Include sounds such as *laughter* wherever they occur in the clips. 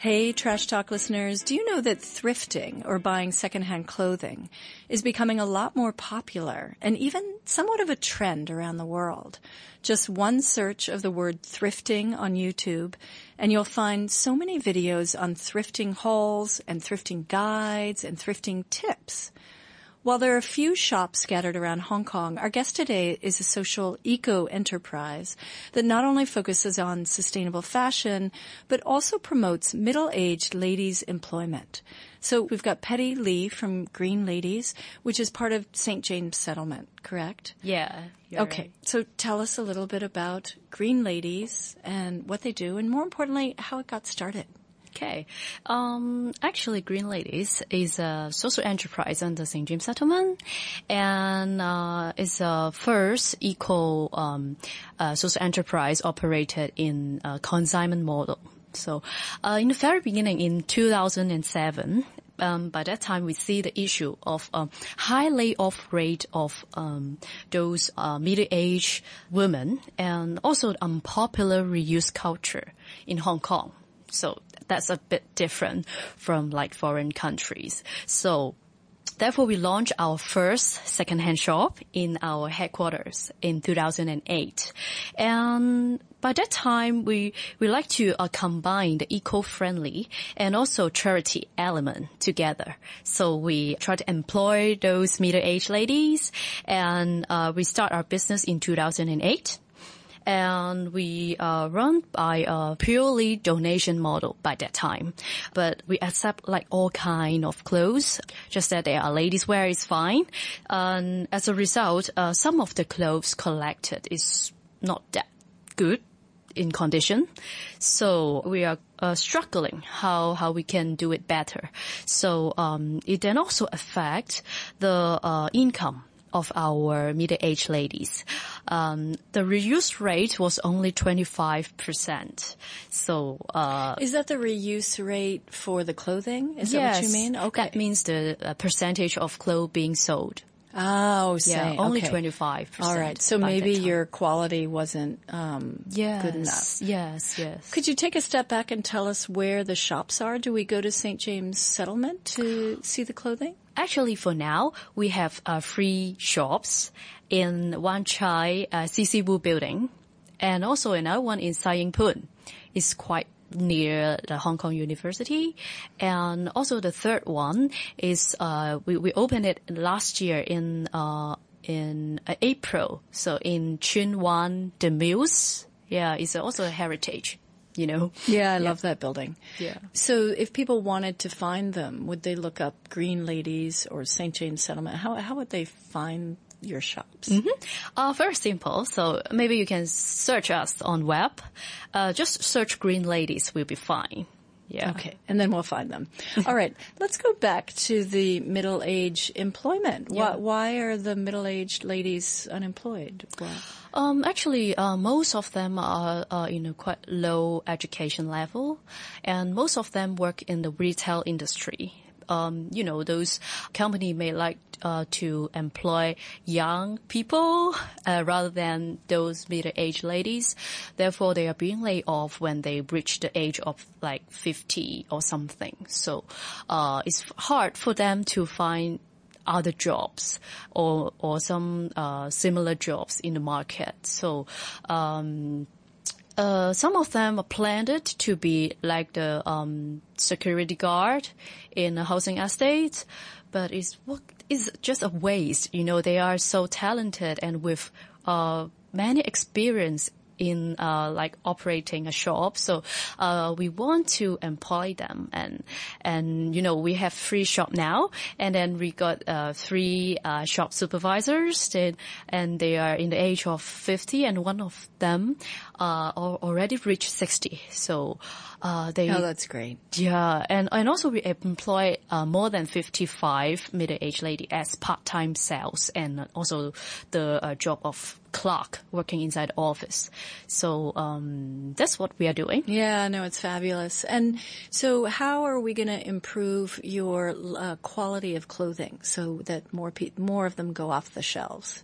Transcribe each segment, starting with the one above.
Hey, Trash Talk listeners, do you know that thrifting or buying secondhand clothing is becoming a lot more popular and even somewhat of a trend around the world? Just one search of the word thrifting on YouTube and you'll find so many videos on thrifting hauls and thrifting guides and thrifting tips. While there are a few shops scattered around Hong Kong, our guest today is a social eco enterprise that not only focuses on sustainable fashion, but also promotes middle-aged ladies' employment. So we've got Petty Lee from Green Ladies, which is part of St. James Settlement, correct? Yeah. Okay. right. So tell us a little bit about Green Ladies and what they do and more importantly, how it got started. Okay. Um, actually, Green Ladies is a social enterprise under St. James Settlement, and uh, it's a first eco um, uh, social enterprise operated in a consignment model. So, uh, in the very beginning, in 2007, um, by that time we see the issue of um, high layoff rate of um, those uh, middle-aged women and also unpopular reuse culture in Hong Kong. So that's a bit different from like foreign countries. So Therefore, we launched our first secondhand shop in our headquarters in 2008. And by that time, we, we like to uh, combine the eco-friendly and also charity element together. So we try to employ those middle-aged ladies and uh, we start our business in 2008 and we are run by a purely donation model by that time. But we accept like all kind of clothes, just that they are ladies wear is fine. And as a result, uh, some of the clothes collected is not that good in condition. So we are uh, struggling how how we can do it better. So um, it then also affect the uh, income of our middle-aged ladies. Um, the reuse rate was only 25%. So, uh, Is that the reuse rate for the clothing? Is that what you mean? Okay. That means the uh, percentage of clothes being sold. Oh, Yeah, only 25%. All right. So maybe your quality wasn't um, good enough. Yes, yes. Could you take a step back and tell us where the shops are? Do we go to St. James Settlement to see the clothing? Actually, for now, we have uh, free shops in Wan Chai uh, Wu building, and also another one in Sai Ying Pun. It's quite near the Hong Kong University, and also the third one is uh, we we opened it last year in uh, in uh, April, so in Tsuen Wan the Mills. Yeah, it's also a heritage. You know. Yeah, I love that building. Yeah. So if people wanted to find them, would they look up Green Ladies or St. James Settlement? How, how would they find your shops? Uh, very simple. So maybe you can search us on web. Uh, just search Green Ladies will be fine. Yeah. Okay, and then we'll find them. All right, let's go back to the middle-aged employment. Why, Yeah. why are the middle-aged ladies unemployed? Why? Um, actually, uh, most of them are, uh, in a quite low education level, and most of them work in the retail industry. Um, you know, those company may like uh, to employ young people uh, rather than those middle-aged ladies. Therefore, they are being laid off when they reach the age of like 50 or something. So, uh, it's hard for them to find other jobs or or some uh, similar jobs in the market. So um, uh, some of them are planned to be like the um, security guard in a housing estate, but it's what is just a waste. You know, they are so talented and with uh, many experience in uh, like operating a shop. So uh, we want to employ them, and and you know we have free shop now, and then we got uh, three uh, shop supervisors, that, and they are in the age of fifty, and one of them uh, already reached sixty. So uh, they Oh, that's great. yeah, and and also we employ uh, more than fifty five middle aged lady as part time sales, and also the uh, job of clerk working inside office. So um, that's what we are doing. Yeah, no, it's fabulous. And so, how are we going to improve your uh, quality of clothing so that more pe- more of them go off the shelves?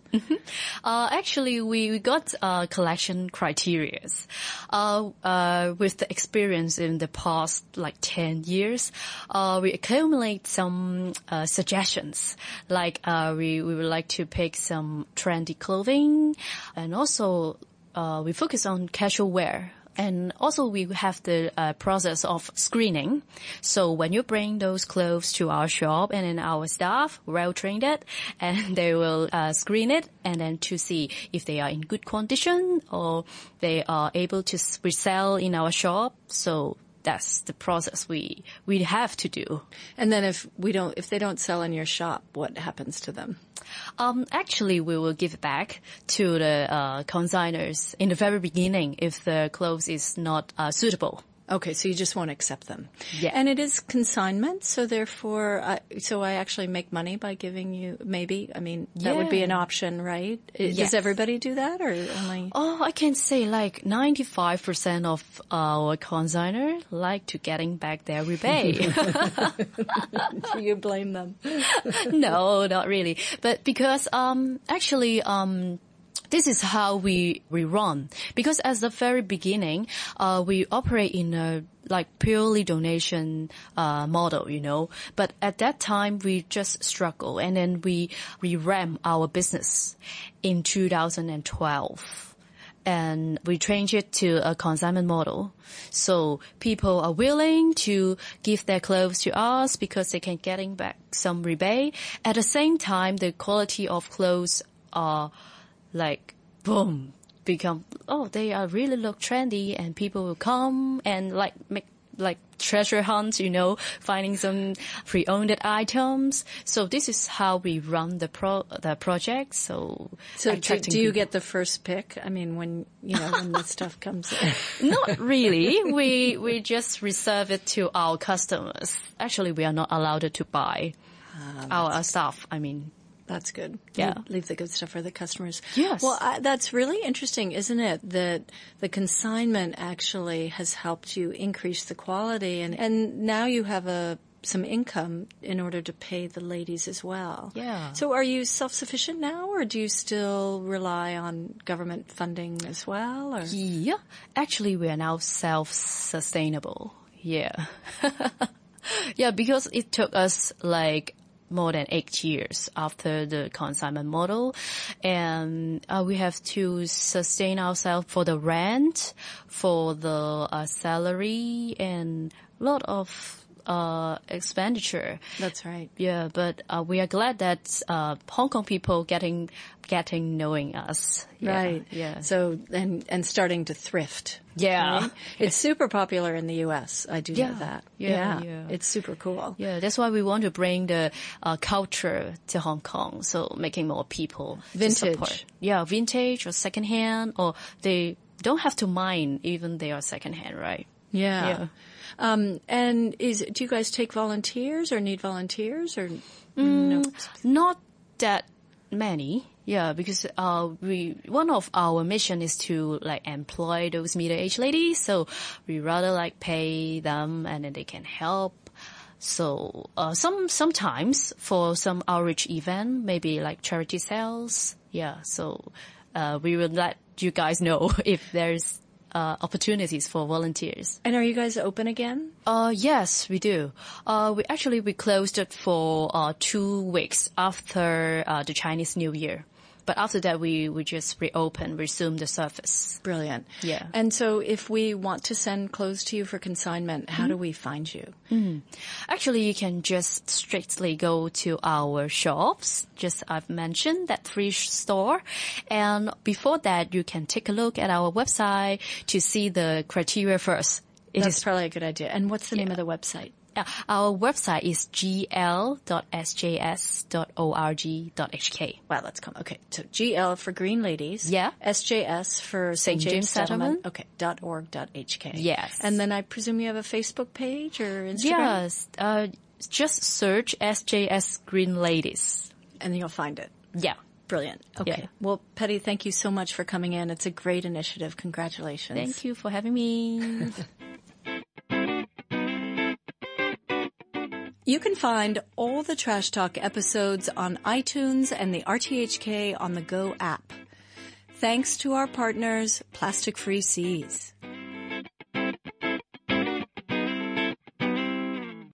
Uh, actually, we, we got uh, collection criterias. Uh, uh, with the experience in the past like 10 years, uh, we accumulate some uh, suggestions. Like uh, we, we would like to pick some trendy clothing and also uh, we focus on casual wear. And also we have the uh, process of screening. So when you bring those clothes to our shop and then our staff well trained it *laughs* and they will uh, screen it and then to see if they are in good condition or they are able to resell in our shop. So that's the process we, we have to do. And then if we don't, if they don't sell in your shop, what happens to them? Um, actually, we will give back to the uh, consigners in the very beginning if the clothes is not uh, suitable. Okay, so you just won't accept them. Yeah. And it is consignment, so therefore, I so I actually make money by giving you, maybe, I mean, that would be an option, right? Yes. Does everybody do that or only? Oh, I can say like 95% of our consignor like to getting back their rebate. *laughs* *laughs* Do you blame them? no, not really. But because um actually um this is how we we run because at the very beginning uh we operate in a like purely donation uh model, you know. But at that time we just struggle and then we revamp our business in 2012 and we change it to a consignment model. So people are willing to give their clothes to us because they can getting back some rebate. At the same time, the quality of clothes are like boom become oh they are really look trendy and people will come and like make like treasure hunts, you know, finding some pre-owned items. So this is how we run the pro the project. So So do, do you people. get the first pick? I mean, when, you know, when the stuff comes in. *laughs* *laughs* Not really. We we just reserve it to our customers. Actually, we are not allowed to buy ah, our, our stuff. I mean, That's good. Yeah. Leave, leave the good stuff for the customers. Yes. Well, I, that's really interesting, isn't it? That the consignment actually has helped you increase the quality and, and now you have a, some income in order to pay the ladies as well. Yeah. So are you self-sufficient now or do you still rely on government funding as well or? yeah. Actually, we are now self-sustainable. Yeah. *laughs* yeah, because it took us like more than eight years after the consignment model. And uh, we have to sustain ourselves for the rent, for the uh, salary and a lot of uh, expenditure. That's right. Yeah, but uh, we are glad that uh, Hong Kong people getting getting knowing us. Yeah, Right. Yeah. So, and, and starting to thrift. Yeah. right? It's super popular in the U.S. I do know that. Yeah, yeah. It's super cool. Yeah, that's why we want to bring the uh, culture to Hong Kong. So making more people Vintage. support. Yeah, vintage or secondhand, or they don't have to mind even they are secondhand, right? Yeah. Yeah. Um, and is do you guys take volunteers or need volunteers or no? Not that many. Yeah, because uh, we one of our mission is to like employ those middle-aged ladies, so we rather like pay them and then they can help. So uh, some sometimes for some outreach event, maybe like charity sales. Yeah, so uh, we will let you guys know *laughs* if there's uh, opportunities for volunteers. And are you guys open again? Uh, yes, we do. Uh, we actually we closed it for uh, two weeks after uh, the Chinese New Year, but after that we we just reopen, resume the service. Brilliant. Yeah. And so if we want to send clothes to you for consignment, how do we find you? Mm-hmm. Actually, you can just strictly go to our shops. Just I've mentioned that sh- store, and before that, you can take a look at our website to see the criteria first. It That's is probably a good idea. And what's the name of the website? Our website is gl.sjs.org.hk. Wow, let's come. Okay, so GL for Green Ladies. Yeah. SJS for St. St. James, James Settlement. Settlement. Okay, dot org dot HK. Yes. And then I presume you have a Facebook page or Instagram? Yes, uh, just search SJS Green Ladies. And you'll find it. Yeah. Brilliant. Okay. Yeah. Well, Petty, thank you so much for coming in. It's a great initiative. Congratulations. Thank you for having me. *laughs* You can find all the Trash Talk episodes on iTunes and the RTHK on the Go app. Thanks to our partners, Plastic Free Seas.